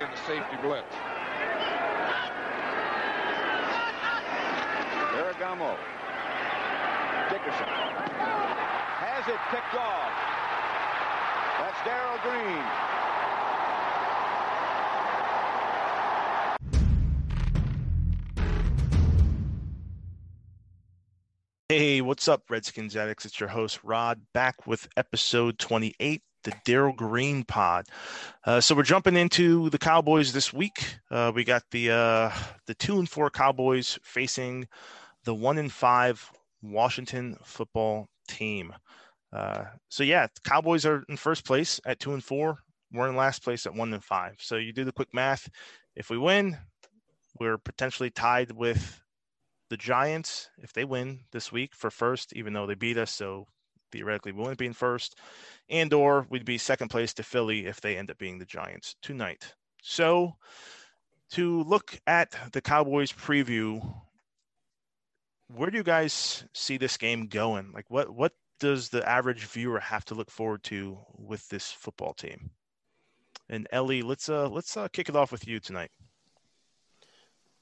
in the safety blitz. Ferragamo. Dickerson. Has it picked off. That's Darrell Green. Hey, what's up, Redskins addicts? It's your host, Rod, back with episode 28, the Darrell Green pod. Uh, so we're jumping into the Cowboys this week. Uh, we got the uh, the two and four Cowboys facing the one and five Washington football team. Uh, so yeah, Cowboys are in first place at two and four. We're in last place at one and five. So you do the quick math. If we win, we're potentially tied with the Giants, if they win this week for first, even though they beat us, so theoretically we wouldn't be in first, and or we'd be second place to Philly if they end up being the Giants tonight. So to look at the Cowboys preview, where do you guys see this game going? Like what what does the average viewer have to look forward to with this football team? And Ellie, let's uh let's uh, kick it off with you tonight.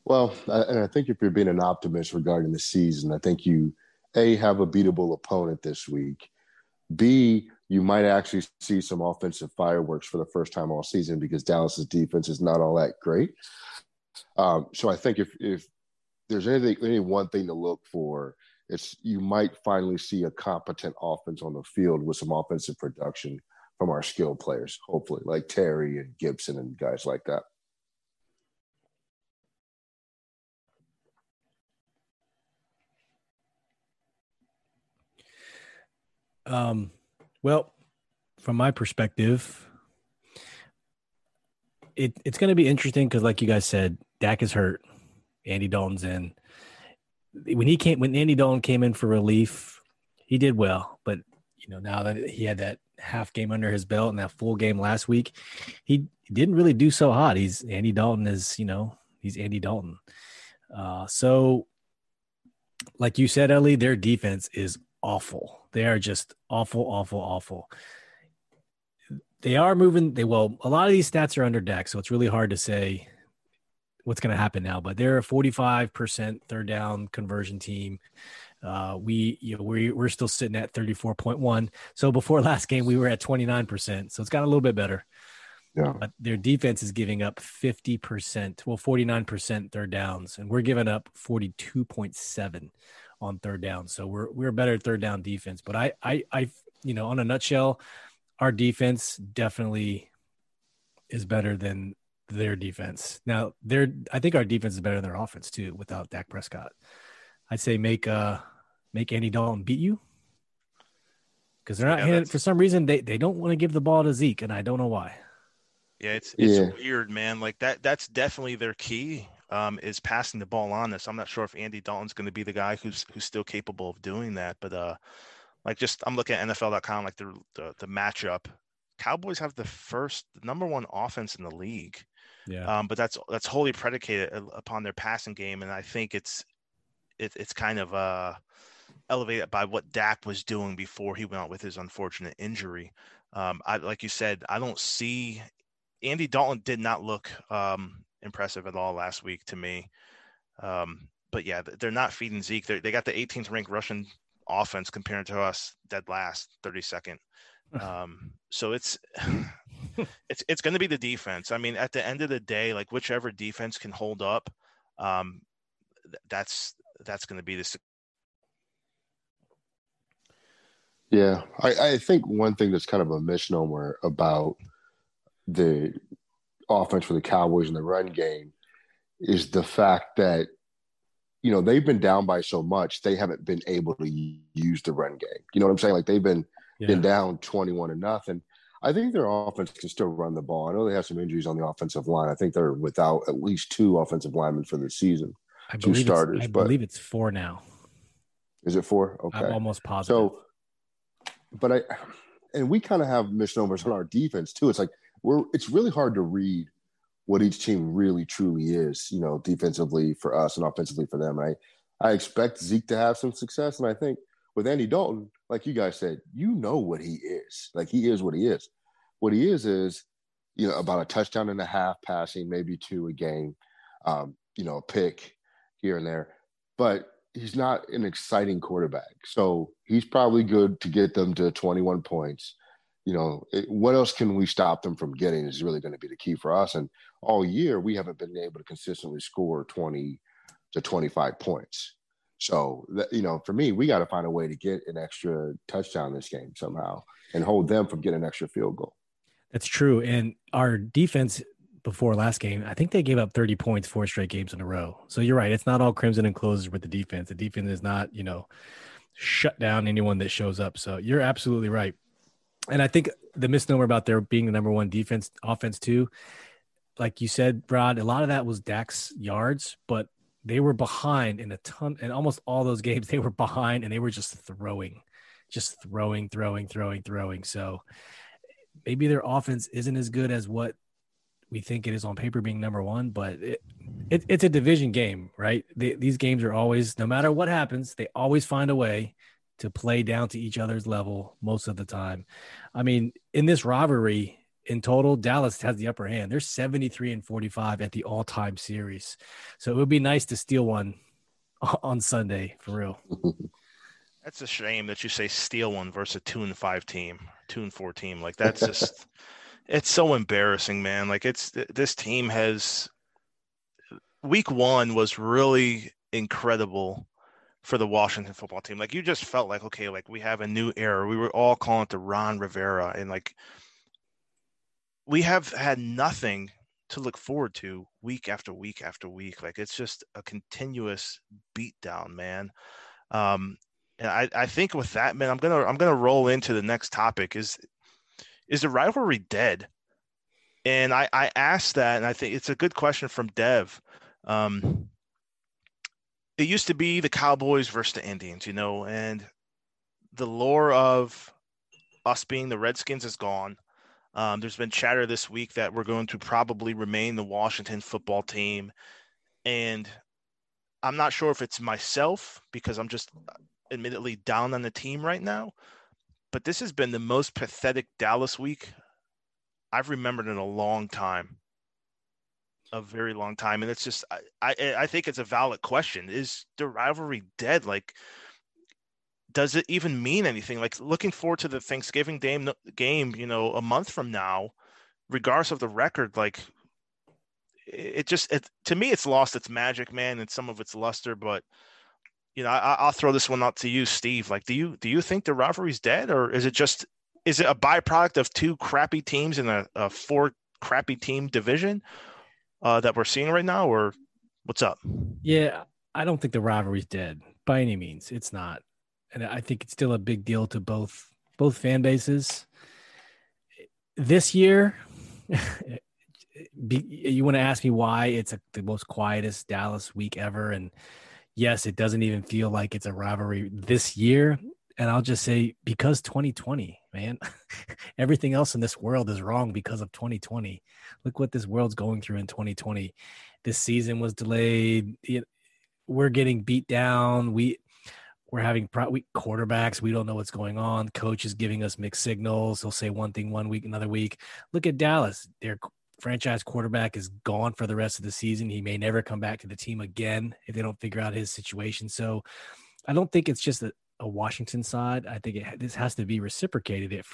Well, and I think if you're being an optimist regarding the season, I think you a have a beatable opponent this week. B, you might actually see some offensive fireworks for the first time all season because Dallas's defense is not all that great. Um, so I think if if there's anything any one thing to look for, it's you might finally see a competent offense on the field with some offensive production from our skilled players, hopefully, like Terry and Gibson and guys like that. Um, well, from my perspective, it, it's going to be interesting because, like you guys said, Dak is hurt. Andy Dalton's in. When he came, when Andy Dalton came in for relief, he did well. But you know, now that he had that half game under his belt and that full game last week, he didn't really do so hot. He's Andy Dalton is, you know, he's Andy Dalton. Uh, so, like you said, Ellie, their defense is awful. They are just awful, awful, awful. They are moving. They well, a lot of these stats are under Dak, so it's really hard to say what's going to happen now. But they're a 45% third down conversion team. Uh, we, you know, we, we're still sitting at 34.1. So before last game, we were at 29%. So it's got a little bit better. Yeah. But their defense is giving up 50%, well, 49% third downs, and we're giving up 42.7 on third down. So we're we're better at third down defense. But I I I you know, on a nutshell, our defense definitely is better than their defense. Now, their I think our defense is better than their offense too without Dak Prescott. I'd say make uh make Andy Dalton beat you. Because they're not yeah, for some reason they, they don't want to give the ball to Zeke, and I don't know why. Yeah, it's it's yeah. weird, man. Like that that's definitely their key um, is passing the ball on this. I'm not sure if Andy Dalton's going to be the guy who's who's still capable of doing that, but uh, like just I'm looking at NFL.com, like the the, the matchup. Cowboys have the first the number one offense in the league. Yeah. Um, but that's that's wholly predicated upon their passing game, and I think it's it, it's kind of uh elevated by what Dak was doing before he went out with his unfortunate injury. Um, I like you said, I don't see Andy Dalton did not look um, impressive at all last week to me. Um, but yeah, they're not feeding Zeke. They're, they got the 18th ranked rushing offense compared to us, dead last, 32nd. Um, so it's it's it's going to be the defense. I mean, at the end of the day, like whichever defense can hold up, um, that's that's going to be the. Yeah, I, I think one thing that's kind of a misnomer about the offense for the Cowboys in the run game is the fact that you know they've been down by so much they haven't been able to use the run game. You know what I'm saying? Like they've been yeah. been down 21 to nothing. I think their offense can still run the ball. I know they have some injuries on the offensive line. I think they're without at least two offensive linemen for the season. I two starters. I but believe it's four now. Is it four? Okay. I'm almost positive. So, but I, and we kind of have misnomers on our defense too. It's like we're it's really hard to read what each team really truly is, you know, defensively for us and offensively for them. I I expect Zeke to have some success, and I think with Andy Dalton, like you guys said, you know what he is. Like he is what he is. What he is is you know, about a touchdown and a half passing, maybe two a game, um, you know, a pick here and there. But he's not an exciting quarterback. So he's probably good to get them to 21 points. You know, it, what else can we stop them from getting is really going to be the key for us. And all year, we haven't been able to consistently score 20 to 25 points. So, that, you know, for me, we got to find a way to get an extra touchdown this game somehow and hold them from getting an extra field goal. That's true. And our defense before last game, I think they gave up 30 points four straight games in a row. So you're right. It's not all crimson and closers with the defense. The defense is not, you know, shut down anyone that shows up. So you're absolutely right. And I think the misnomer about there being the number one defense offense too, like you said, Rod, a lot of that was Dak's yards, but they were behind in a ton and almost all those games they were behind and they were just throwing just throwing throwing throwing throwing. So maybe their offense isn't as good as what we think it is on paper being number one but it, it it's a division game right? They, these games are always no matter what happens they always find a way to play down to each other's level most of the time i mean in this rivalry in total, Dallas has the upper hand. They're 73 and 45 at the all time series. So it would be nice to steal one on Sunday for real. That's a shame that you say steal one versus a two and five team, two and four team. Like that's just, it's so embarrassing, man. Like it's, this team has, week one was really incredible for the Washington football team. Like you just felt like, okay, like we have a new era. We were all calling it the Ron Rivera and like, we have had nothing to look forward to week after week after week. Like it's just a continuous beatdown, man. Um, and I, I think with that, man, I'm gonna I'm gonna roll into the next topic. Is is the rivalry dead? And I I asked that, and I think it's a good question from Dev. Um, it used to be the Cowboys versus the Indians, you know, and the lore of us being the Redskins is gone. Um, there's been chatter this week that we're going to probably remain the Washington football team. And I'm not sure if it's myself because I'm just admittedly down on the team right now. But this has been the most pathetic Dallas week I've remembered in a long time. A very long time. And it's just, I, I, I think it's a valid question. Is the rivalry dead? Like, does it even mean anything? Like looking forward to the Thanksgiving game, game, you know, a month from now, regardless of the record, like it just it to me it's lost its magic, man, and some of its luster. But you know, I, will throw this one out to you, Steve. Like, do you do you think the rivalry's dead, or is it just is it a byproduct of two crappy teams in a, a four crappy team division uh, that we're seeing right now, or what's up? Yeah, I don't think the rivalry's dead by any means. It's not and I think it's still a big deal to both both fan bases. This year, you want to ask me why it's a, the most quietest Dallas week ever, and yes, it doesn't even feel like it's a rivalry this year. And I'll just say because 2020, man, everything else in this world is wrong because of 2020. Look what this world's going through in 2020. This season was delayed. We're getting beat down. We we're having pro- we, quarterbacks. We don't know what's going on. Coach is giving us mixed signals. He'll say one thing one week, another week. Look at Dallas. Their franchise quarterback is gone for the rest of the season. He may never come back to the team again if they don't figure out his situation. So I don't think it's just a, a Washington side. I think it, this has to be reciprocated. It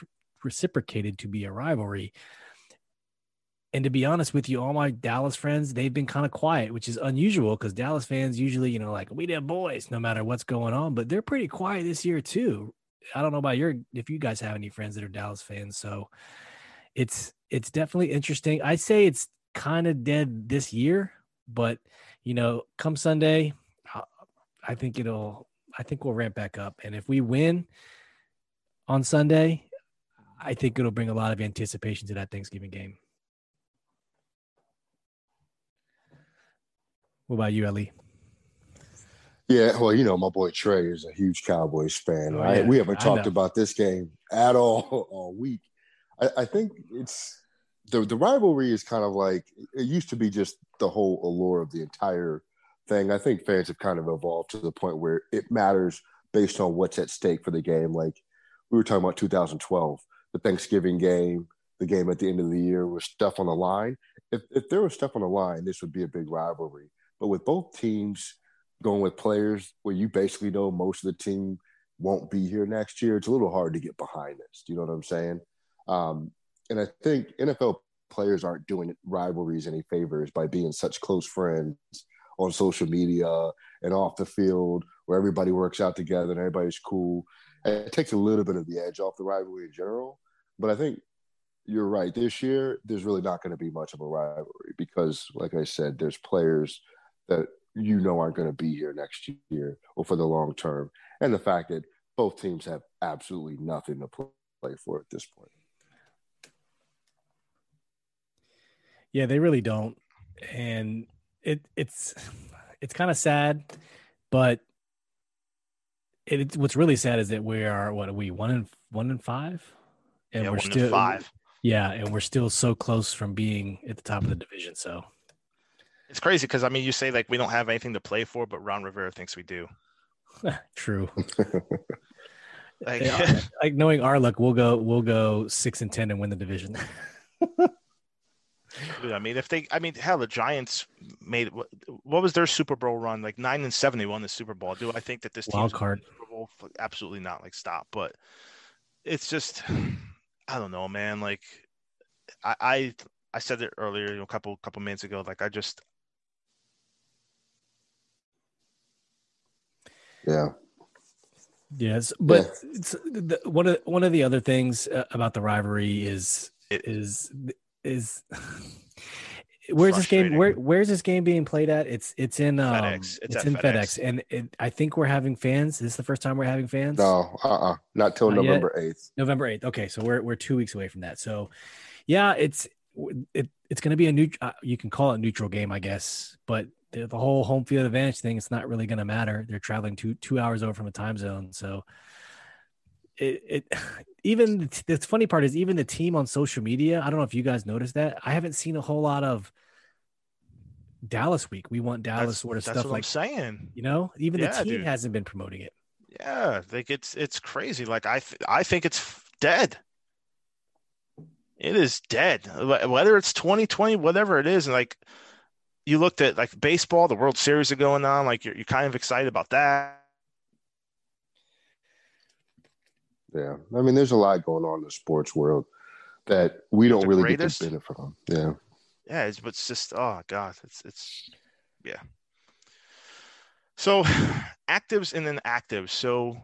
reciprocated to be a rivalry. And to be honest with you, all my Dallas friends, they've been kind of quiet, which is unusual because Dallas fans usually, you know, like we their boys no matter what's going on, but they're pretty quiet this year too. I don't know about your if you guys have any friends that are Dallas fans. So it's it's definitely interesting. I say it's kind of dead this year, but you know, come Sunday, I think it'll I think we'll ramp back up. And if we win on Sunday, I think it'll bring a lot of anticipation to that Thanksgiving game. What about you, Ellie? Yeah, well, you know, my boy Trey is a huge Cowboys fan, oh, right? Yeah. We haven't talked about this game at all all week. I, I, think it's the the rivalry is kind of like it used to be just the whole allure of the entire thing. I think fans have kind of evolved to the point where it matters based on what's at stake for the game. Like we were talking about 2012, the Thanksgiving game, the game at the end of the year with stuff on the line. If if there was stuff on the line, this would be a big rivalry. But with both teams going with players where you basically know most of the team won't be here next year, it's a little hard to get behind this. Do you know what I'm saying? Um, and I think NFL players aren't doing rivalries any favors by being such close friends on social media and off the field where everybody works out together and everybody's cool. It takes a little bit of the edge off the rivalry in general. But I think you're right. This year, there's really not going to be much of a rivalry because, like I said, there's players that you know aren't going to be here next year or for the long term. And the fact that both teams have absolutely nothing to play for at this point. Yeah, they really don't. And it it's it's kind of sad, but it, it's what's really sad is that we are what are we one in one in five, and yeah, we're still five. Yeah, and we're still so close from being at the top of the division. So it's crazy because I mean, you say like we don't have anything to play for, but Ron Rivera thinks we do. True. like, like knowing our luck, we'll go we'll go six and ten and win the division. I mean, if they, I mean, hell, the Giants made what, what was their Super Bowl run? Like nine and seven, they won the Super Bowl. Do I think that this wild card? Super Bowl? Absolutely not. Like stop. But it's just, I don't know, man. Like I, I, I said it earlier, you know, a couple couple minutes ago. Like I just, yeah. Yes, but yeah. It's, the, one of one of the other things uh, about the rivalry is is is where's this game where where's this game being played at? It's it's in um, FedEx. it's, it's in FedEx, FedEx. and it, i think we're having fans. This is this the first time we're having fans? No uh-uh. Not till not november yet? 8th november 8th okay so we're we're two weeks away from that. So yeah it's it, it's going to be a new uh, you can call it neutral game i guess. But the, the whole home field advantage thing it's not really going to matter. They're traveling two two hours over from a time zone. So it, it even the funny part is even the team on social media. I don't know if you guys noticed that. I haven't seen a whole lot of Dallas week. We want Dallas that's, sort of stuff like I'm saying. You know, even yeah, the team dude. hasn't been promoting it. Yeah, like it's it's crazy. Like I th- I think it's dead. It is dead. Whether it's 2020, whatever it is, and like you looked at like baseball, the World Series are going on. Like you're you're kind of excited about that Yeah, I mean, there's a lot going on in the sports world that we don't really greatest. get the benefit from. Yeah, yeah, it's but it's just oh god, it's it's yeah. So actives and then actives. So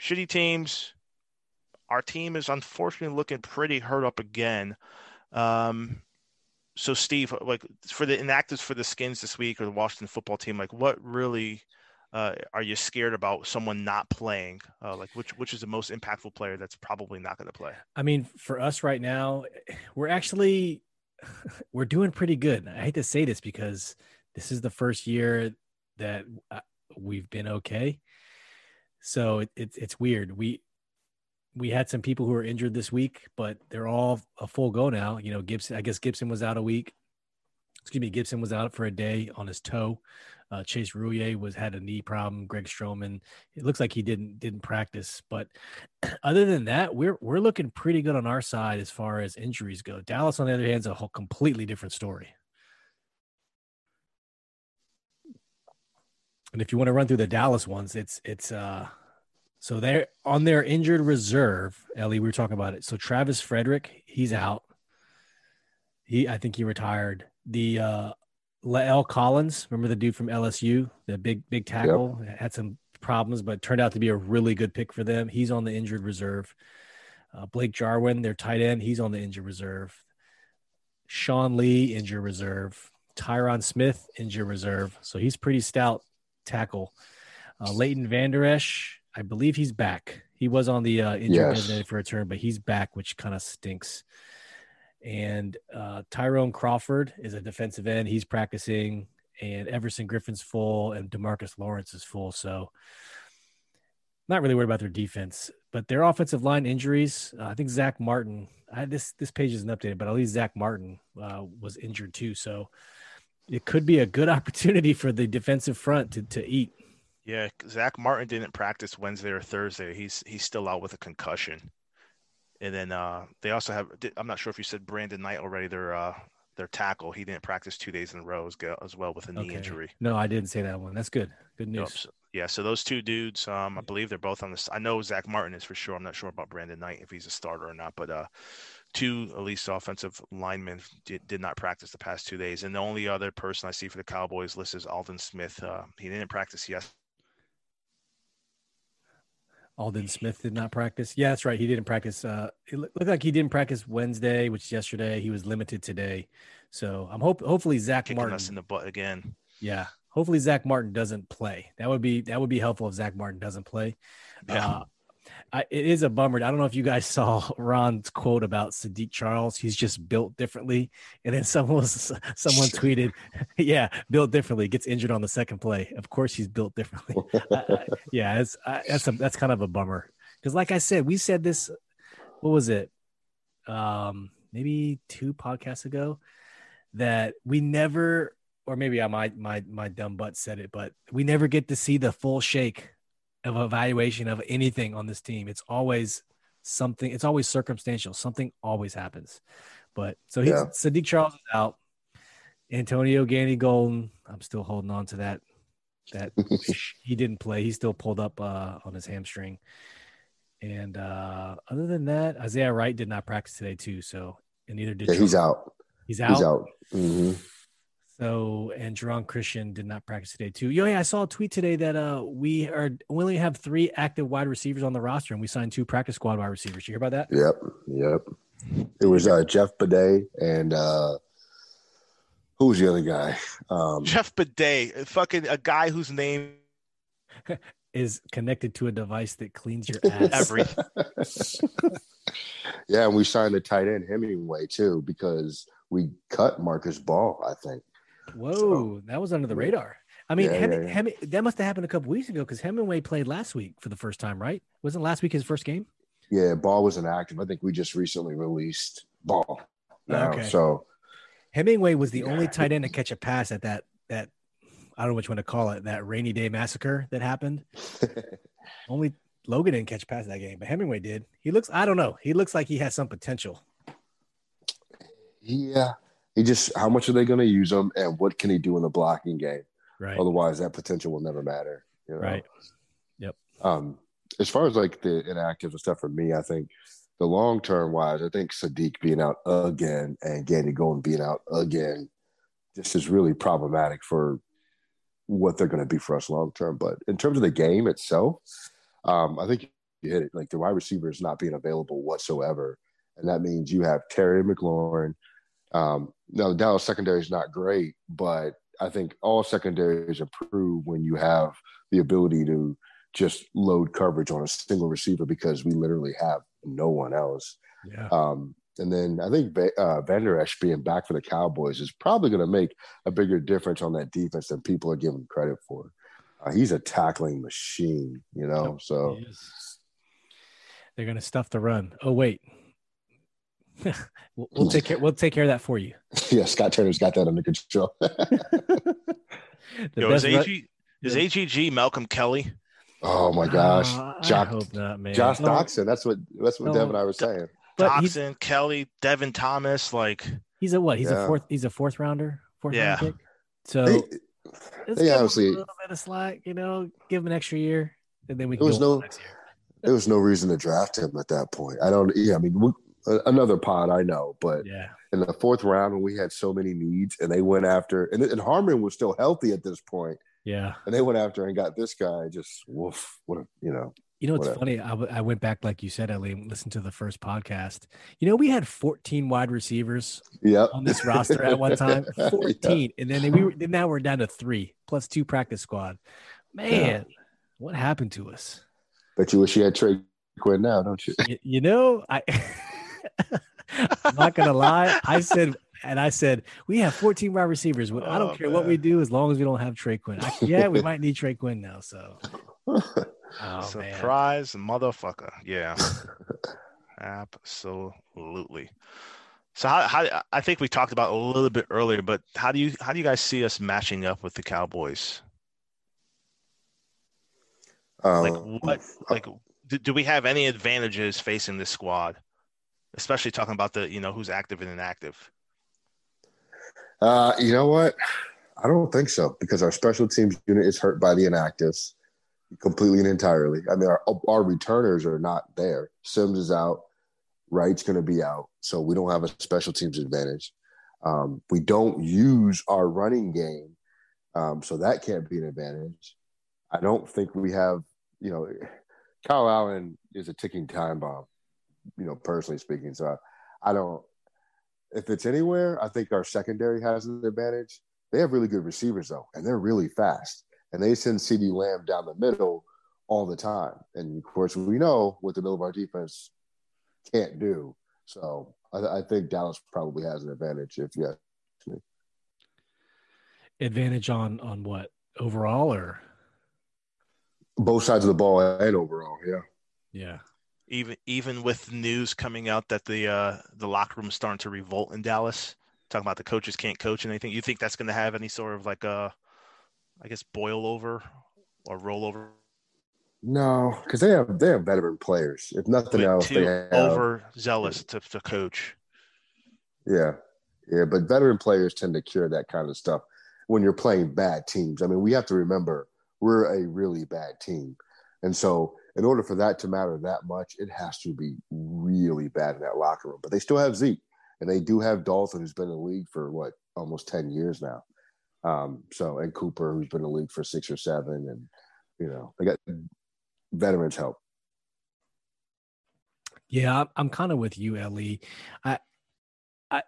shitty teams. Our team is unfortunately looking pretty hurt up again. Um, so Steve, like for the inactives for the Skins this week or the Washington football team, like what really uh, are you scared about someone not playing? Uh, like which which is the most impactful player that's probably not going to play? I mean, for us right now, we're actually we're doing pretty good. I hate to say this because this is the first year that uh, we've been okay. So it, it, it's weird. We we had some people who were injured this week, but they're all a full go now. You know, Gibson. I guess Gibson was out a week. Excuse me, Gibson was out for a day on his toe. Uh, Chase Roullier was had a knee problem. Greg Stroman, it looks like he didn't didn't practice. But other than that, we're we're looking pretty good on our side as far as injuries go. Dallas, on the other hand, is a whole completely different story. And if you want to run through the Dallas ones, it's it's uh so they're on their injured reserve. Ellie, we were talking about it. So Travis Frederick, he's out. He I think he retired. The uh La'el Collins, remember the dude from LSU, the big big tackle, yep. had some problems, but turned out to be a really good pick for them. He's on the injured reserve. Uh, Blake Jarwin, their tight end, he's on the injured reserve. Sean Lee, injured reserve. Tyron Smith, injured reserve. So he's pretty stout tackle. Uh, Leighton Vander Esch, I believe he's back. He was on the uh, injured yes. for a turn, but he's back, which kind of stinks. And uh, Tyrone Crawford is a defensive end. He's practicing, and Everson Griffen's full, and Demarcus Lawrence is full. So, not really worried about their defense, but their offensive line injuries. Uh, I think Zach Martin. I, this this page isn't updated, but at least Zach Martin uh, was injured too. So, it could be a good opportunity for the defensive front to to eat. Yeah, Zach Martin didn't practice Wednesday or Thursday. He's he's still out with a concussion and then uh, they also have. I'm not sure if you said Brandon Knight already. Their uh, their tackle. He didn't practice two days in a row as, as well with a knee Okay. injury. No, I didn't say that one. That's good. Good news. so- yeah, so those two dudes, um, I believe they're both on this. I know Zach Martin is for sure. I'm not sure about Brandon Knight if he's a starter or not, but uh, two at least offensive linemen did, did not practice the past two days, and the only other person I see for the Cowboys list is Aldon Smith. Uh, he didn't practice yes. Aldon Smith did not practice. Yeah, that's right. He didn't practice. Uh, it looked like he didn't practice Wednesday, which is yesterday. He was limited today. So I'm hope hopefully Zach kicking Martin. us in the butt again. yeah, hopefully Zach Martin doesn't play. That would be that would be helpful if Zach Martin doesn't play. Yeah. Uh, I, it is a bummer. I don't know if you guys saw Ron's quote about Saahdiq Charles. He's just built differently. And then someone was, someone tweeted, "Yeah, built differently. Gets injured on the second play. Of course, he's built differently." I- I- yeah, it's, I, that's a, that's kind of a bummer because, like I said, we said this. What was it? Um, maybe two podcasts ago that we never, or maybe I my my my dumb butt said it, but we never get to see the full shake of evaluation of anything on this team. It's always something. It's always circumstantial. Something always happens. But so he's Yeah. Saahdiq Charles is out. Antonio Gandy Golden. I'm still holding on to that. That he didn't play. He still pulled up uh, on his hamstring. And uh, other than that, Isaiah Wright did not practice today too. So and neither did Yeah, he's out. He's out. He's out. hmm So and Jerron Christian did not practice today too. Yo, yeah, I saw a tweet today that uh we are we only have three active wide receivers on the roster, and we signed two practice squad wide receivers. You hear about that? Yep. Yep. It was uh, Jeff Badet and uh, who was the other guy? Um, Jeff Badet, fucking a guy whose name Is connected to a device that cleans your ass. every yeah, and we signed the tight end Hemingway too because we cut Marcus Baugh. I think. Whoa, that was under the radar. I mean, Yeah, Hem- yeah. Hem- that must have happened a couple weeks ago because Hemingway played last week for the first time, right? Wasn't last week his first game? Yeah, Baugh was inactive. I think we just recently released Baugh. Now, Okay. so Hemingway was the only tight end to catch a pass at that that I don't know which one to call it that rainy day massacre that happened. only Logan didn't catch a pass that game, but Hemingway did. He looks I don't know. He looks like he has some potential. yeah, he just how much are they going to use him, and what can he do in the blocking game? Right. Otherwise, that potential will never matter. You know? Right. Yep. Um, as far as like the inactives and stuff for me, I think the long term wise, I think Saahdiq being out again and Gandy Golden being out again, this is really problematic for what they're going to be for us long term. But in terms of the game itself, um, I think you hit it. Like the wide receiver is not being available whatsoever, and that means you have Terry McLaurin. Um, the Dallas secondary is not great, but I think all secondaries improve when you have the ability to just load coverage on a single receiver because we literally have no one else. Yeah. Um, and then I think uh, Vander Esch being back for the Cowboys is probably going to make a bigger difference on that defense than people are giving credit for. Uh, he's a tackling machine, you know. So They're gonna stuff the run. Oh wait. We'll, we'll take care we'll take care of that for you. yeah, Scott Turner's got that under control. The Yo, is, best run- AG, is AGG Malcolm Kelly? oh my gosh, Uh, I hope not, man. Josh No, Doctson. That's what that's what No. Dev and I were saying. but he's, Doctson, Kelly, Devin Thomas, like he's a what? He's Yeah. a fourth. He's a fourth rounder. Fourth Yeah. round pick. So They- let's they obviously- a little bit of slack. You know, give him an extra year, and then we There was no- there was no reason to draft him at that point. I don't. Yeah, I mean, we, another pod I know, but Yeah. in the fourth round when we had so many needs, and they went after, and, and Harmon was still healthy at this point, Yeah. and they went after and got this guy. Just woof, what a you know. You know, it's Whatever. funny. I, w- I went back, like you said, Ellie, and listened to the first podcast. You know, we had 14 wide receivers Yep. on this roster at one time. Yeah. 14. And then we were, then now we're down to three plus two practice squad. Man, what happened to us? Bet you wish you had Trey Quinn now, don't you? You, you know, I, I'm not going to lie. I said, and I said, we have 14 wide receivers. but I don't Oh, care what we do as long as we don't have Trey Quinn. I, yeah, we might need Trey Quinn now. So, oh, man. surprise motherfucker. Yeah. Absolutely. So how, how I think we talked about a little bit earlier, but how do you how do you guys see us matching up with the Cowboys? Um, Like what like do, do we have any advantages facing this squad? Especially talking about the you know who's active and inactive. Uh, you know what? I don't think so because our special teams unit is hurt by the inactives completely and entirely. I mean, our our returners are not there. Sims is out. Wright's going to be out, so we don't have a special teams advantage. Um, we don't use our running game, um, so that can't be an advantage. I don't think we have, you know, Kyle Allen is a ticking time bomb, you know, personally speaking. So I, I don't. If it's anywhere, I think our secondary has an advantage. They have really good receivers though, and they're really fast. And they send CeeDee Lamb down the middle all the time. And of course, we know what the middle of our defense can't do. So I, I think Dallas probably has an advantage if you ask me. Advantage on on what overall or both sides of the ball and overall, yeah. Yeah. Even even with news coming out that the uh, the locker room is starting to revolt in Dallas, talking about the coaches can't coach and anything. You think that's going to have any sort of like a, I guess, boil over or rollover? No, because they have they have veteran players. If nothing else, they have overzealous to, to coach. Yeah, yeah, but veteran players tend to cure that kind of stuff when you're playing bad teams. I mean, we have to remember we're a really bad team, and so in order for that to matter that much, it has to be really bad in that locker room. But they still have Zeke, and they do have Dalton, who's been in the league for what almost ten years now. Um, so and Cooper, who's been in the league for six or seven, and you know they got veterans help. Yeah, I'm kind of with you, Ellie. I, I,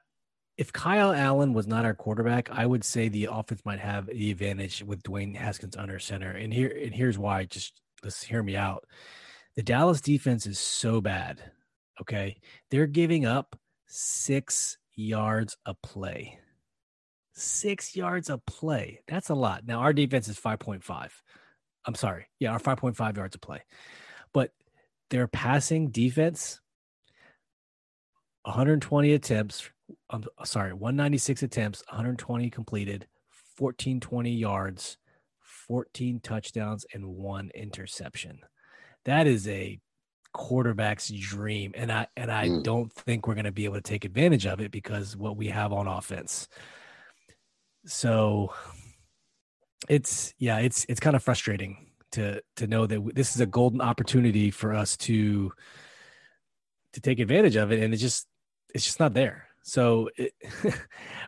if Kyle Allen was not our quarterback, I would say the offense might have the advantage with Dwayne Haskins under center. And here, and here's why. Just let's hear me out. The Dallas defense is so bad. Okay, they're giving up six yards a play. Six yards a play. That's a lot. Now our defense is 5.5. I'm sorry. Yeah, our 5.5 yards a play. But their passing defense, 120 attempts. I'm sorry, 196 attempts, 120 completed, 1420 yards, 14 touchdowns, and one interception. That is a quarterback's dream. And I and I mm. don't think we're going to be able to take advantage of it because what we have on offense. So it's yeah, it's it's kind of frustrating to to know that this is a golden opportunity for us to to take advantage of it, and it's just it's just not there. So it,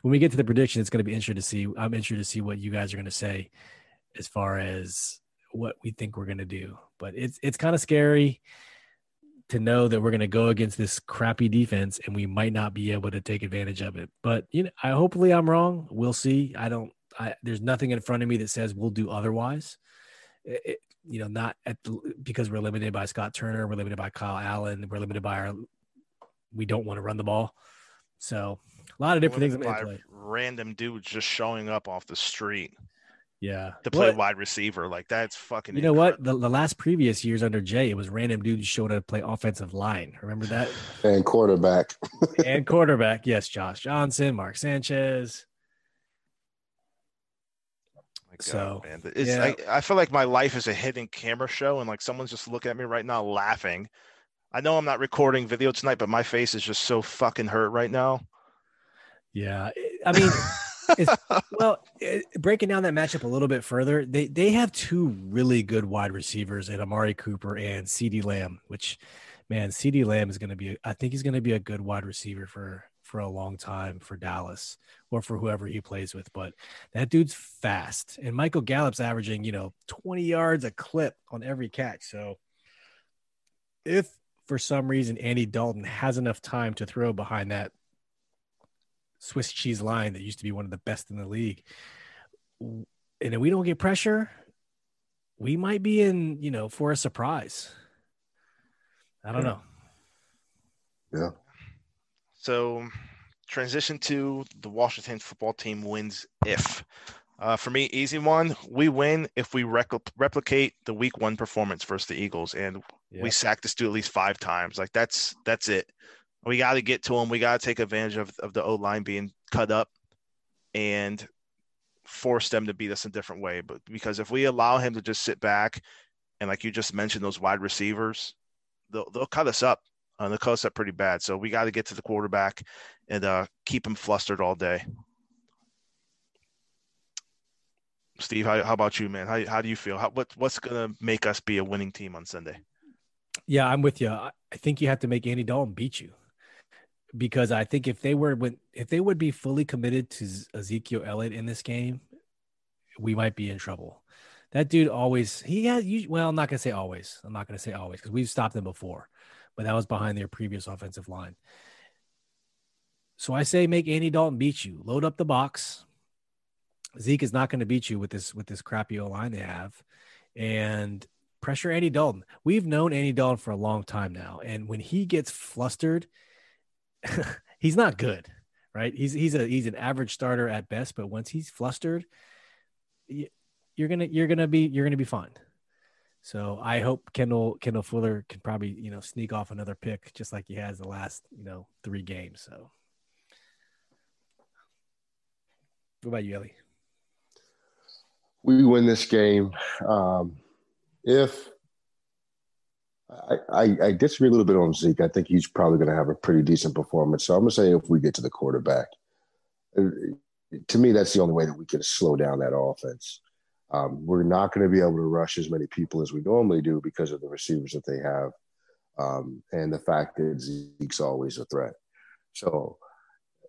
when we get to the prediction, it's going to be interesting to see. I'm interested to see what you guys are going to say as far as what we think we're going to do. But it's it's kind of scary to know that we're going to go against this crappy defense and we might not be able to take advantage of it. But you know, I hopefully I'm wrong. We'll see. I don't I, there's nothing in front of me that says we'll do otherwise. It, you know, not at the, because we're limited by Scott Turner, we're limited by Kyle Allen, we're limited by our. We don't want to run the ball, so a lot of different things. Random dudes just showing up off the street. Yeah, to play what? wide receiver like that's fucking. You know what? The, the last previous years under Jay, it was random dudes showing up to play offensive line. Remember that? And quarterback. and quarterback, yes, Josh Johnson, Mark Sanchez. Oh God, so man. It's, yeah. I, I feel like my life is a hidden camera show, and like someone's just looking at me right now laughing. I know I'm not recording video tonight, but my face is just so fucking hurt right now. Yeah, I mean, well, it, breaking down that matchup a little bit further, they they have two really good wide receivers in Amari Cooper and CeeDee Lamb, which, man, CeeDee Lamb is going to be. I think he's going to be a good wide receiver for for a long time for Dallas or for whoever he plays with. But that dude's fast. And Michael Gallup's averaging, you know, 20 yards a clip on every catch. So if for some reason Andy Dalton has enough time to throw behind that Swiss cheese line that used to be one of the best in the league, and if we don't get pressure, we might be in, you know, for a surprise. I don't yeah. know. Yeah. So, transition to the Washington football team wins if. Uh, for me, easy one. We win if we rec- replicate the week one performance versus the Eagles, and yep. we sack this dude at least five times. Like that's that's it. We got to get to him. We got to take advantage of, of the O line being cut up, and force them to beat us a different way. But because if we allow him to just sit back, and like you just mentioned, those wide receivers, they'll they'll cut us up. and they'll cut us up pretty bad. So we got to get to the quarterback and uh, keep him flustered all day. Steve, how, how about you, man? How, how do you feel? How, what, what's going to make us be a winning team on Sunday? Yeah, I'm with you. I think you have to make Andy Dalton beat you because I think if they were if they would be fully committed to Ezekiel Elliott in this game, we might be in trouble. That dude always he has well, I'm not gonna say always. I'm not gonna say always because we've stopped them before, but that was behind their previous offensive line. So I say make Andy Dalton beat you. Load up the box. Zeke is not going to beat you with this with this crappy O line they have, and pressure Andy Dalton. We've known Andy Dalton for a long time now, and when he gets flustered, he's not good, right? He's he's a he's an average starter at best, but once he's flustered, you're gonna you're gonna be you're gonna be fine. So I hope Kendall Kendall Fuller can probably you know sneak off another pick just like he has the last you know three games. So what about you, Ellie? We win this game. Um, if I, I, I, disagree a little bit on Zeke, I think he's probably going to have a pretty decent performance. So I'm going to say if we get to the quarterback, uh, to me, that's the only way that we can slow down that offense. Um, we're not going to be able to rush as many people as we normally do because of the receivers that they have um, and the fact that Zeke's always a threat. So,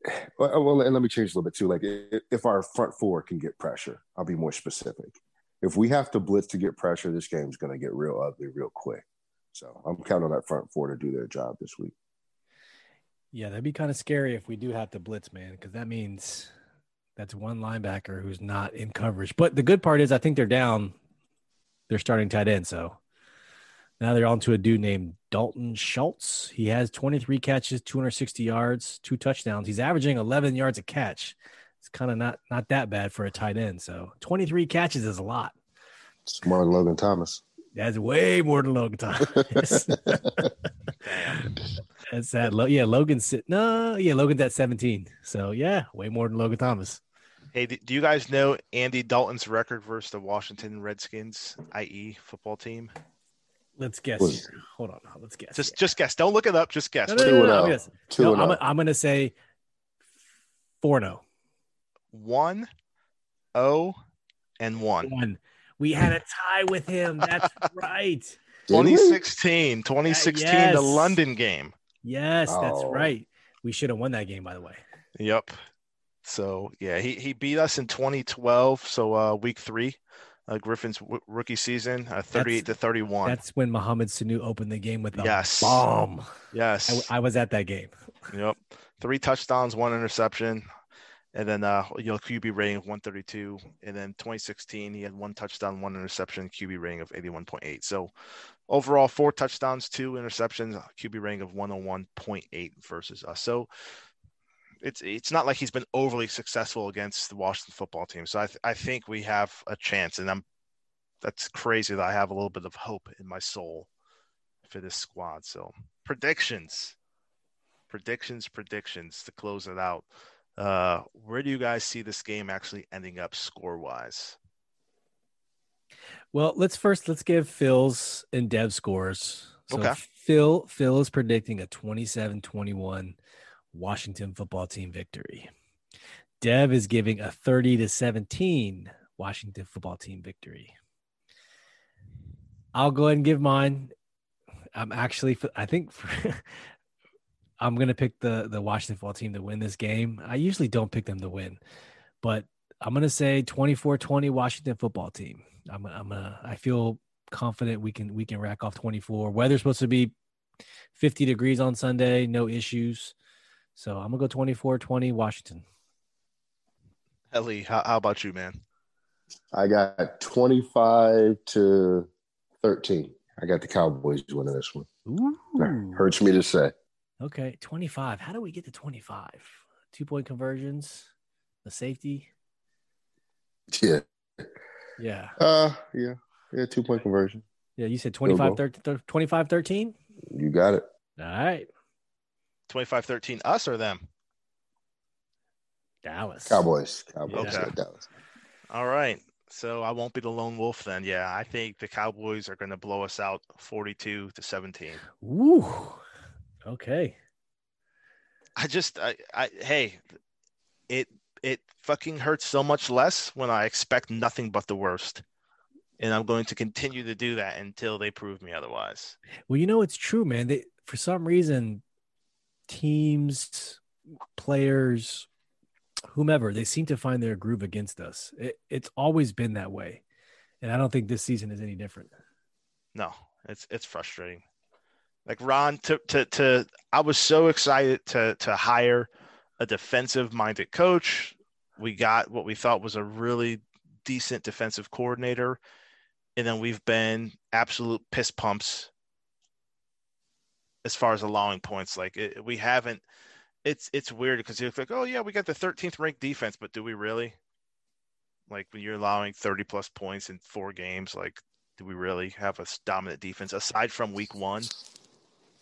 well, and let me change a little bit too. Like, if our front four can get pressure, I'll be more specific. If we have to blitz to get pressure, this game's going to get real ugly real quick. So, I'm counting on that front four to do their job this week. Yeah, that'd be kind of scary if we do have to blitz, man, because that means that's one linebacker who's not in coverage. But the good part is, I think they're down. They're starting tight end, so now they're on to a dude named Dalton Schultz. He has 23 catches, 260 yards, two touchdowns. He's averaging 11 yards a catch. It's kind of not not that bad for a tight end. So 23 catches is a lot. It's more than Logan Thomas. That's way more than Logan Thomas. That's that. Yeah, Logan's no, yeah, Logan's at 17. So yeah, way more than Logan Thomas. Hey, do you guys know Andy Dalton's record versus the Washington Redskins, i.e., football team? Let's guess. Here. Hold on, let's guess. Just, just guess. Don't look it up. Just guess. No, no, no, no, no, no I'm, I'm going to say four zero. Oh. One, oh, and one. One. We had a tie with him. That's right. 2016, 2016, yes. the London game. Yes, that's oh. right. We should have won that game, by the way. Yep. So yeah, he he beat us in 2012. So uh, week three, uh, Griffin's w- rookie season, uh, 38 that's, to 31. That's when Mohamed Sanu opened the game with a yes. bomb. Yes, I, I was at that game. yep, three touchdowns, one interception, and then uh, you know QB rating of 132. And then 2016, he had one touchdown, one interception, QB rating of 81.8. So overall, four touchdowns, two interceptions, QB rating of 101.8 versus us. So it's it's not like he's been overly successful against the Washington football team. So I th- I think we have a chance, and I'm that's crazy that I have a little bit of hope in my soul for this squad. So predictions, predictions, predictions to close it out. Uh, where do you guys see this game actually ending up score wise? Well, let's first let's give Phil's and Dev scores. So okay. Phil Phil is predicting a 27-21 Washington football team victory. Dev is giving a 30 to 17 Washington football team victory. I'll go ahead and give mine. I'm actually, I think I'm going to pick the, the Washington football team to win this game. I usually don't pick them to win, but I'm going to say 24 20 Washington football team. I'm, I'm gonna, I feel confident we can, we can rack off 24. Weather's supposed to be 50 degrees on Sunday, no issues. So I'm gonna go 24-20 Washington. Ellie, how, how about you, man? I got 25 to 13. I got the Cowboys winning this one. Ooh. Hurts me to say. Okay, 25. How do we get to 25? Two point conversions, the safety. Yeah. Yeah. Uh, yeah. Yeah, two point conversion. Yeah, you said 25 13, 25 13? You got it. All right. 25 13 us or them? Dallas. Cowboys. Cowboys. Okay. Dallas. All right. So I won't be the lone wolf then. Yeah, I think the Cowboys are going to blow us out 42 to 17. Ooh. Okay. I just, I, I, hey, it, it fucking hurts so much less when I expect nothing but the worst. And I'm going to continue to do that until they prove me otherwise. Well, you know, it's true, man. They, for some reason, teams, players, whomever, they seem to find their groove against us. It, it's always been that way. And I don't think this season is any different. No, it's it's frustrating. Like Ron to to to I was so excited to to hire a defensive minded coach. We got what we thought was a really decent defensive coordinator. And then we've been absolute piss pumps as far as allowing points. Like it, we haven't. It's it's weird because you're like, oh yeah, we got the 13th ranked defense, but do we really? Like when you're allowing 30 plus points in four games, like do we really have a dominant defense aside from week one?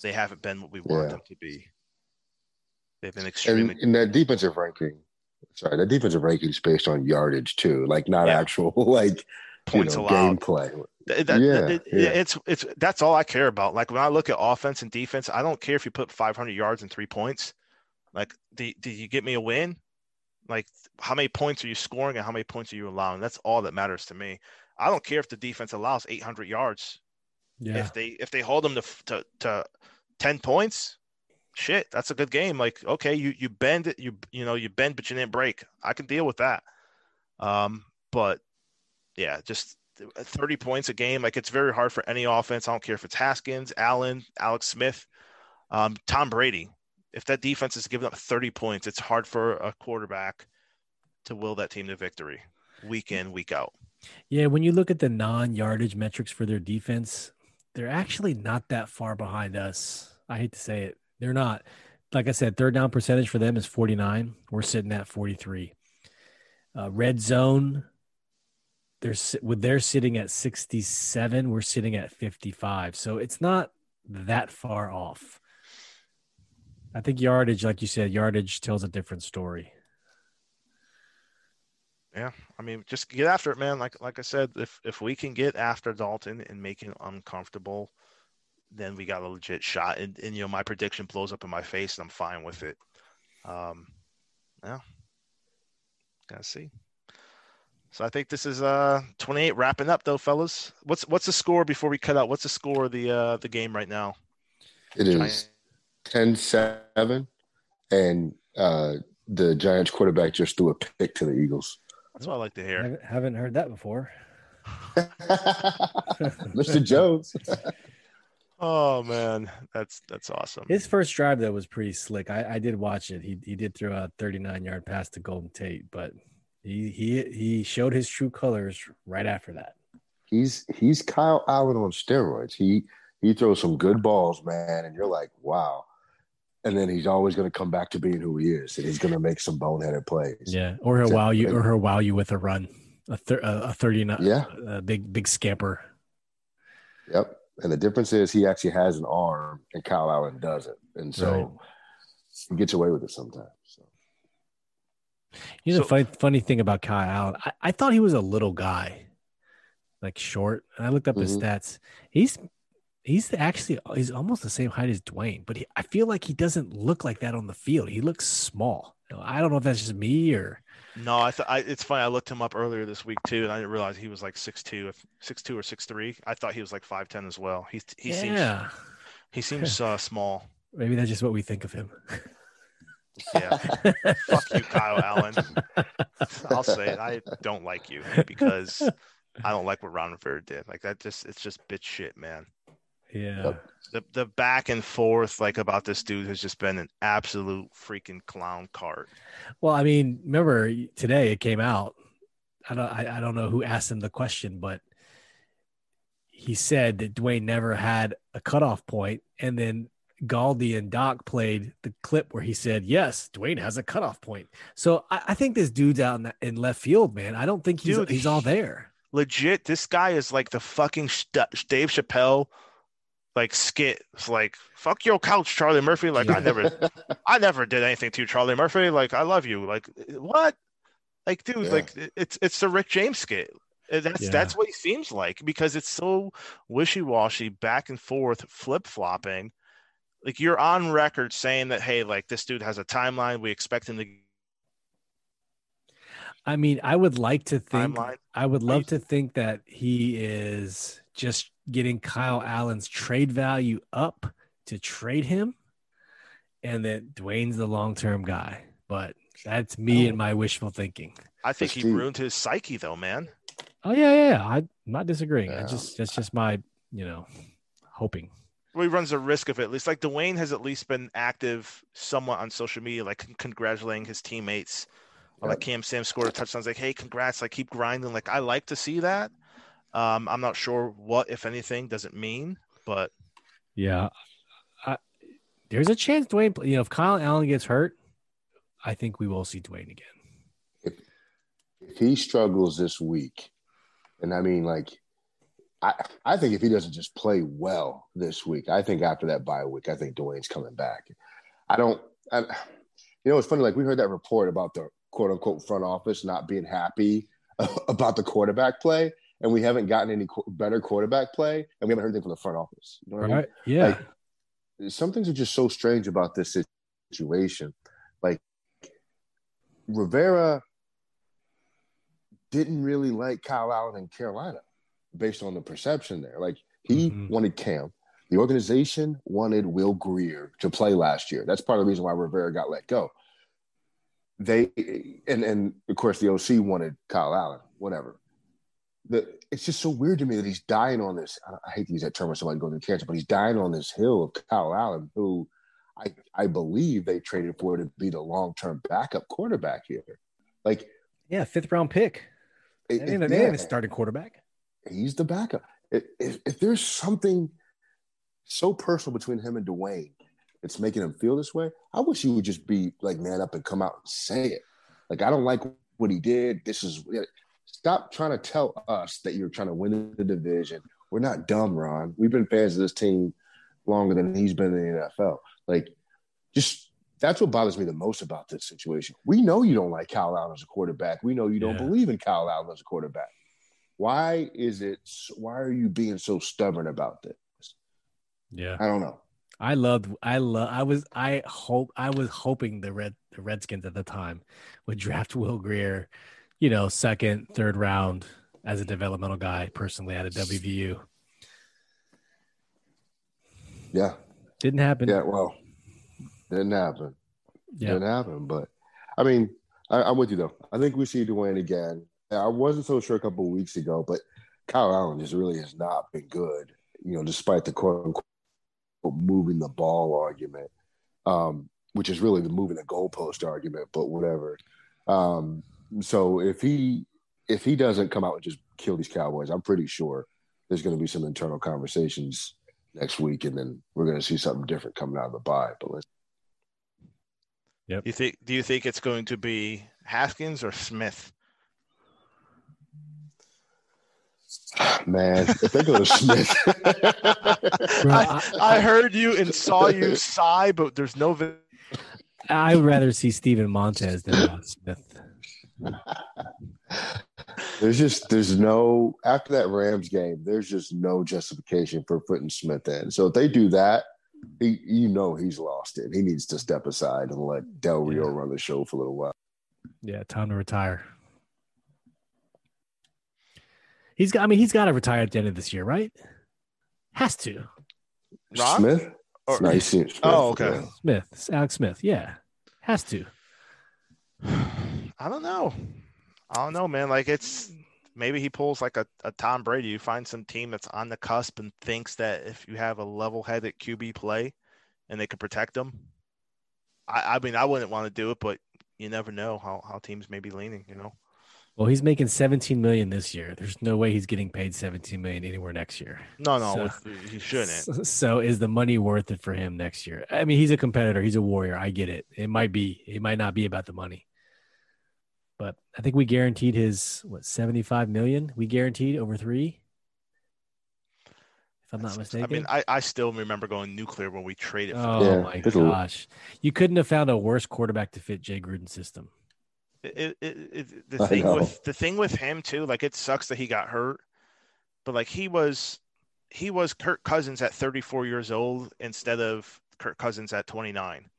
They haven't been what we want Yeah. them to be. They've been extremely. And in that defensive ranking, sorry, that defensive ranking is based on yardage too, like not Yeah. actual like Points you know, allowed. gameplay. Th- that- Yeah, that- yeah. it's it's that's all I care about. Like when I look at offense and defense, I don't care if you put 500 yards and three points. Like, did, did you get me a win? Like, how many points are you scoring and how many points are you allowing? That's all that matters to me. I don't care if the defense allows 800 yards. Yeah. If they if they hold them to to, to 10 points, shit, that's a good game. Like, okay, you you bend it, you you know you bend, but you didn't break. I can deal with that. Um, but yeah, just 30 points a game. Like it's very hard for any offense. I don't care if it's Haskins, Allen, Alex Smith, um, Tom Brady. If that defense is giving up 30 points, it's hard for a quarterback to will that team to victory week in, week out. Yeah, when you look at the non-yardage metrics for their defense, they're actually not that far behind us. I hate to say it. They're not. Like I said, third down percentage for them is 49. We're sitting at 43. Uh, red zone, they're they're sitting at 67. We're sitting at 55. So it's not that far off. I think yardage, like you said, yardage tells a different story. Yeah, I mean, just get after it, man. Like like I said, if if we can get after Dalton and make him uncomfortable, then we got a legit shot. And, and you know, my prediction blows up in my face, and I'm fine with it. Um, yeah, gotta see. So I think this is uh 28 wrapping up though, fellas. What's what's the score before we cut out? What's the score of the uh the game right now? It is 10-7, and uh, the Giants quarterback just threw a pick to the Eagles. That's what I like to hear. haven't- haven't heard that before. Mr. Jones. Oh man, that's that's awesome. His first drive though was pretty slick. I, I did watch it. He he did throw a 39 yard pass to Golden Tate, but he he he showed his true colors right after that. he's he's Kyle Allen on steroids. He he throws some good balls, man, and you're like, wow. And then he's always going to come back to being who he is, and he's going to make some boneheaded plays. Yeah, or he'll wow you, or he'll wow you with a run, a thir- a, a 39, Yeah. a big big scamper. Yep. And the difference is he actually has an arm, and Kyle Allen doesn't, and so Right. he gets away with it sometimes. So. You know, the So- funny, funny thing about Kyle Allen, I, I thought he was a little guy, like short. And I looked up his Mhm. stats. He's he's actually he's almost the same height as Dwayne, but he, I feel like he doesn't look like that on the field. He looks small. I don't know if that's just me or No, I thought I, it's funny. I looked him up earlier this week too, and I didn't realize he was like six two, six two or six three. I thought he was like five ten as well. He he seems he seems uh, small. Maybe that's just what we think of him. Yeah, fuck you, Kyle Allen. I'll say it. I don't like you because I don't like what Ron Rivera did. Like that, just it's just bitch shit, man. Yeah. Yep. The the back and forth like about this dude has just been an absolute freaking clown cart. Well, I mean, remember today it came out. I don't I, I don't know who asked him the question, but he said that Dwayne never had a cutoff point. and then Galdi and Doc played the clip where he said, "Yes, Dwayne has a cutoff point." So I, I think this dude's out in, in left field, man. I don't think he's Dude, he's all there. legit this guy is like the fucking St- dave chappelle like skit it's like fuck your couch charlie murphy like i never i never did anything to you charlie murphy like i love you like what like dude Yeah. like it's it's the rick james skit Uh, that's Yeah. that's what he seems like because it's so wishy-washy back and forth flip-flopping like you're on record saying that hey, like this dude has a timeline. We expect him to I mean, I would like to think timeline. I would love to think that he is just getting Kyle Allen's trade value up to trade him and that Dwayne's the long term guy. But that's me Oh. and my wishful thinking. I think he Steve. ruined his psyche though, man. Oh yeah, yeah, yeah. I'm not disagreeing. I just that's just my, you know, hoping. Well, he runs a risk of it. At least like Dwayne has at least been active somewhat on social media, like con- congratulating his teammates. Or like Cam Sims scored a touchdown. It's like, hey, congrats! Like keep grinding. Like I like to see that. Um, I'm not sure what, if anything, does it mean, but Yeah. I, there's a chance Dwayne, you know, if Kyle Allen gets hurt, I think we will see Dwayne again. if if he struggles this week, and I mean, like, I I think if he doesn't just play well this week, I think after that bye week, I think Dwayne's coming back. I don't. I, you know, it's funny. Like we heard that report about the quote unquote front office not being happy about the quarterback play, and we haven't gotten any qu- better quarterback play, and we haven't heard anything from the front office. You know what I mean? Yeah. Like, some things are just so strange about this situation. Like Rivera didn't really like Kyle Allen in Carolina based on the perception there. Like he Mhm. wanted Cam. The organization wanted Will Grier to play last year. That's part of the reason why Rivera got let go. They and and of course the OC wanted Kyle Allen, whatever. The, it's just so weird to me that he's dying on this. I, I hate to use that term when somebody going to cancer, but he's dying on this hill of Kyle Allen, who I I believe they traded for to be the long term backup quarterback here. Like yeah. Fifth round pick. it- They ain't, it- they ain't yeah, a starting quarterback. he's the backup. If, if, if there's something so personal between him and Dwayne, it's making him feel this way. I wish he would just be like man up and come out and say it. Like I don't like what he did. This is stop trying to tell us that you're trying to win the division. We're not dumb, Ron. We've been fans of this team longer than he's been in the NFL. Like, just that's what bothers me the most about this situation. We know you don't like Kyle Allen as a quarterback. We know you don't Yeah. believe in Kyle Allen as a quarterback. Why is it? Why are you being so stubborn about this? Yeah. I don't know. I loved I love I was I hope I was hoping the red the Redskins at the time would draft Will Grier, you know, second, third round as a developmental guy personally at a WVU. Yeah, Didn't happen. yeah. Well, didn't happen. Yeah. Didn't happen. But I mean, I, I'm with you though. I think we see Dwayne again. I wasn't so sure a couple of weeks ago, but Kyle Allen just really has not been good. You know, despite the quote unquote moving the ball argument, um, which is really the moving the goalpost argument, but whatever. Um, so if he if he doesn't come out and just kill these Cowboys, I'm pretty sure there's going to be some internal conversations next week, and then we're going to see something different coming out of the bye. But let's. do you think do you think it's going to be Haskins or Smith? Man, if they go to Smith, I, I heard you and saw you sigh, but there's no. I would rather see Steven Montez than Rod Smith. there's just there's no after that Rams game, there's just no justification for putting Smith in. So if they do that, he, you know he's lost it. He needs to step aside and let Del Rio Yeah. run the show for a little while. Yeah, time to retire. He's got I mean, he's got to retire at the end of this year, right? Has to. Ron? Smith? or- no, Smith. Oh, okay. yeah. Smith, Alex Smith. Yeah. Has to. I don't know. I don't know, man. Like it's maybe he pulls like a, a Tom Brady. You find some team that's on the cusp and thinks that if you have a level-headed QB play and they can protect them. I, I mean, I wouldn't want to do it, but you never know how, how teams may be leaning. You know. Well, he's making 17 million this year. There's no way he's getting paid 17 million anywhere next year. No, no, So- he shouldn't. So, so is the money worth it for him next year? I mean, he's a competitor. He's a warrior. I get it. It might be. It might not be about the money. But I think we guaranteed his what 75 million. We guaranteed over three. If I'm not mistaken. I mean, I, I still remember going nuclear when we traded. For oh Yeah, my gosh, you couldn't have found a worse quarterback to fit Jay Gruden's system. it, it, it, the I thing know. with the thing with him too, like it sucks that he got hurt, but like he was he was Kirk Cousins at 34 years old instead of Kirk Cousins at 29.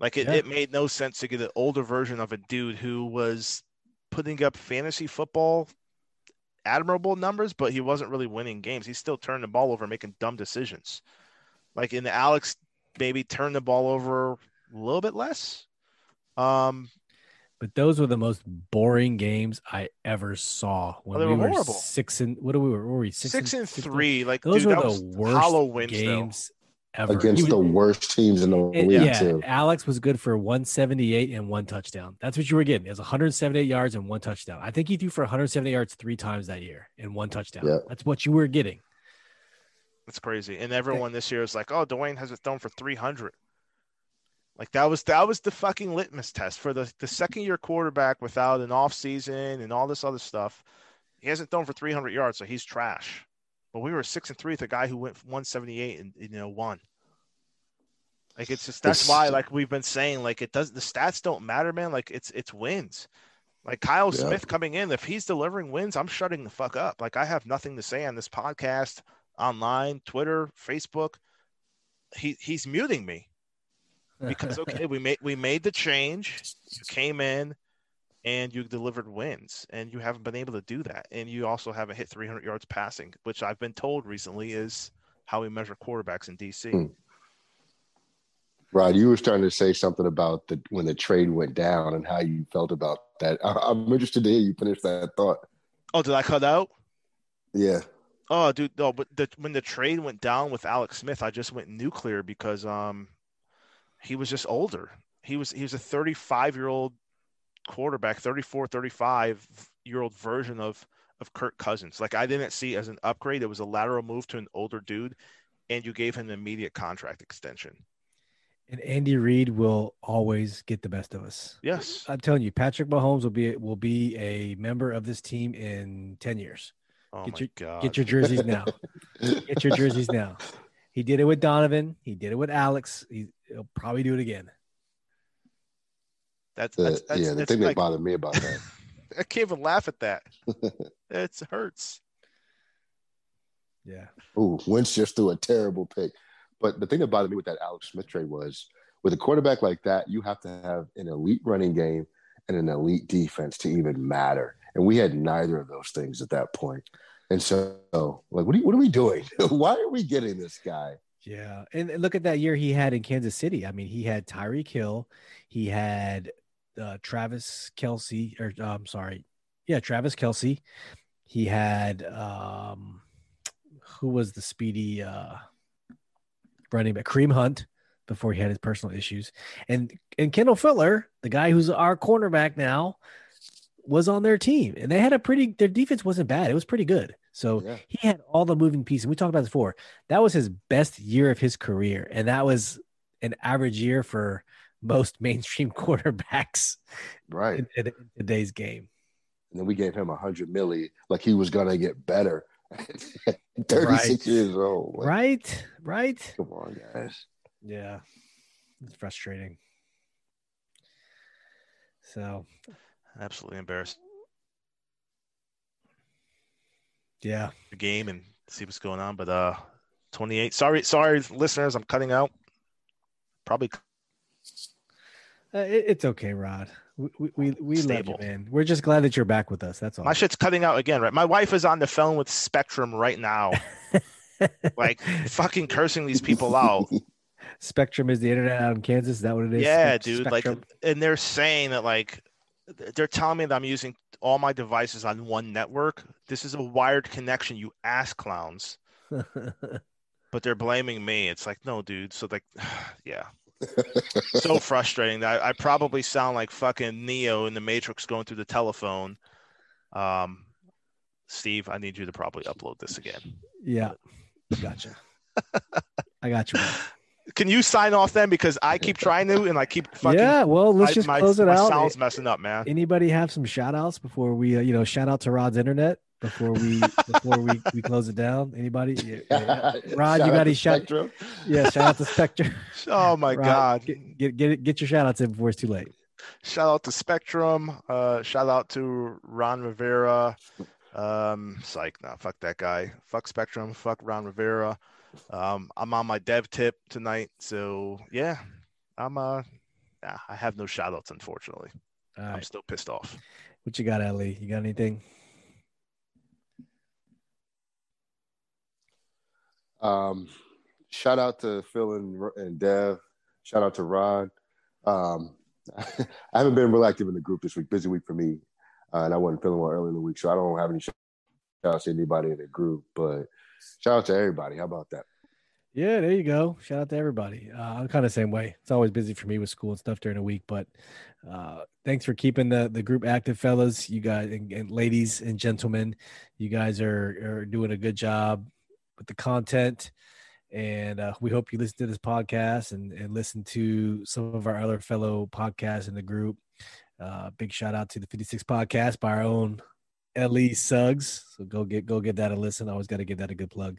Like it, Yeah. it made no sense to get an older version of a dude who was putting up fantasy football admirable numbers, but he wasn't really winning games. He still turned the ball over, making dumb decisions. Like in the Alex, maybe turn the ball over a little bit less. Um, But those were the most boring games I ever saw when they we were were horrible. six and what are we were, were we six, six, and six three. Like Those dude, were the worst hollow wins, though. games ever. against He the worst teams in the league yeah, too. Alex was good for 178 and one touchdown. That's what you were getting. It was 178 yards and one touchdown. I think he threw for 170 yards three times that year and one touchdown. Yeah. That's what you were getting. That's crazy. And everyone this year is like, "Oh, Dwayne has it thrown for 300." Like that was that was the fucking litmus test for the the second year quarterback without an off season and all this other stuff. He hasn't thrown for 300 yards, so he's trash. But we were six and three with a guy who went 178 and you know won. Like it's just that's It's- why like we've been saying like it does the stats don't matter, man. Like it's it's wins. Like Kyle Yeah. Smith coming in, if he's delivering wins, I'm shutting the fuck up. Like I have nothing to say on this podcast, online, Twitter, Facebook. He he's muting me because okay, we made we made the change. You came in and you delivered wins, and you haven't been able to do that. And you also haven't hit 300 yards passing, which I've been told recently is how we measure quarterbacks in DC. Hmm. Rod, you were starting to say something about the when the trade went down and how you felt about that. I, I'm interested to hear you finish that thought. Oh, did I cut out? Yeah, Oh, dude, no. But the, when the trade went down with Alex Smith, I just went nuclear because um, he was just older. He was he was a 35 year old quarterback, 34, 35 year old version of of Kirk Cousins. Like I didn't see as an upgrade. It was a lateral move to an older dude, and you gave him an immediate contract extension. and Andy Reid will always get the best of us. Yes. I'm telling you, Patrick Mahomes will be will be a member of this team in 10 years. Oh Get my your- god. Get your jerseys now. Get your jerseys now. He did it with Donovan. He did it with Alex. He, he'll probably do it again. That's, the, that's, that's, yeah. The that's thing like, that bothered me about that. I can't even laugh at that. it hurts. Yeah. Ooh, Wentz just threw a terrible pick. But the thing that bothered me with that Alex Smith trade was with a quarterback like that, you have to have an elite running game and an elite defense to even matter. And we had neither of those things at that point. And so, like, what are, what are we doing? Why are we getting this guy? Yeah. And and look at that year he had in Kansas City. I mean, he had Tyreek Hill, he had uh, Travis Kelce, or uh, I'm sorry. Yeah, Travis Kelce. He had um who was the speedy uh running back? Kareem Hunt before he had his personal issues. And and Kendall Fuller, the guy who's our cornerback now, was on their team. And they had a pretty their defense wasn't bad. It was pretty good. So Yeah. he had all the moving pieces. And we talked about this before. That was his best year of his career. And that was an average year for most mainstream quarterbacks Right. in, in- in today's game. And then we gave him a hundred milli, like he was gonna get better. 36 Right. years old. Like, Right? Right? Come on, guys. Yeah. It's frustrating. So, Absolutely embarrassed. yeah. The game and see what's going on. But uh, 28. Sorry, sorry, listeners. I'm cutting out. Probably Uh, it- it's okay, Rod. We we, we, we love you, man. We're just glad that you're back with us. That's all. my shit's cutting out again. Right. My wife is on the phone with Spectrum right now, like fucking cursing these people out. Spectrum is the internet out in Kansas. Is that what it is? Yeah, Spec- dude. Like, and they're saying that like they're telling me that I'm using all my devices on one network. This is a wired connection, you ass clowns. But they're blaming me. It's like, no, dude. So like, yeah, so frustrating. That I, I probably sound like fucking Neo in the Matrix going through the telephone. Um, Steve, I need you to probably upload this again. yeah. Gotcha. I got you. man. Can you sign off then? Because I keep trying to, and I keep fucking. yeah. Well, let's just my, close it my out. sound's messing up, man. Anybody have some shout outs before we, uh, you know, shout out to Rod's internet before we before we, we close it down? Anybody? Yeah, yeah. Rod, you Shout out got to any shout- Spectrum. Yeah, shout out to Spectrum. Oh my Rod, god! Get, get get get your shout outs in before it's too late. Shout out to Spectrum. Uh, shout out to Ron Rivera. Um, psych, nah, fuck that guy. Fuck Spectrum. Fuck Ron Rivera. Um, I'm on my dev tip tonight, so yeah, I'm uh, yeah, I have no shout outs unfortunately. All I'm still pissed off. What you got, Ellie? You got anything? Um, shout out to Phil and, and Dev. Shout out to Rod. Um, I haven't been real active in the group this week. Busy week for me, uh, and I wasn't feeling well early in the week, so I don't have any shout outs to anybody in the group. But shout out to everybody. How about that? Yeah, there you go. Shout out to everybody. Uh, I'm kind of the same way. It's always busy for me with school and stuff during the week, but uh, thanks for keeping the the group active, fellas. You guys and, and ladies and gentlemen, you guys are are doing a good job with the content, and uh, we hope you listen to this podcast and and listen to some of our other fellow podcasts in the group. Uh, big shout out to the 56 podcast by our own Ellie Suggs. So go get go get that a listen. I always got to give that a good plug.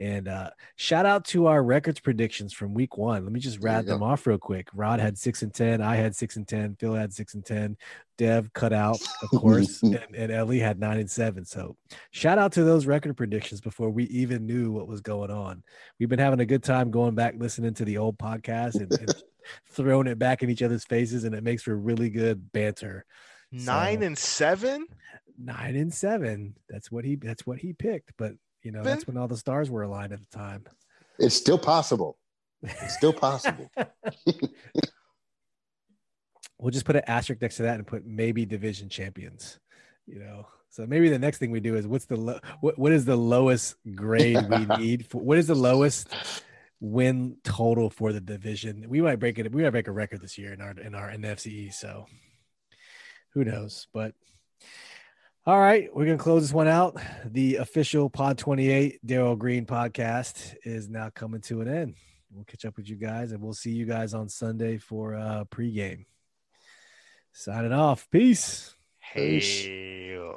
And uh, shout out to our records predictions from week one. Let me just rat them go. off real quick. Rod had six and ten. I had six and ten. Phil had six and ten. Dev cut out, of course, and, and Ellie had nine and seven. So shout out to those record predictions before we even knew what was going on. We've been having a good time going back listening to the old podcast and, and throwing it back in each other's faces, and it makes for really good banter. Nine So- and seven. Nine and seven. That's what he. That's what he picked. But you know, that's when all the stars were aligned at the time. It's still possible. It's still possible. we'll just put an asterisk next to that and put maybe division champions. You know, so maybe the next thing we do is what's the lo- what what is the lowest grade we need for what is the lowest win total for the division? We might break it. We might break a record this year in our in our NFC. So who knows? But all right, we're gonna close this one out. The official Pod Twenty Eight Darrell Green podcast is now coming to an end. We'll catch up with you guys, and we'll see you guys on Sunday for uh pregame. Signing off. Peace. Peace. Hail.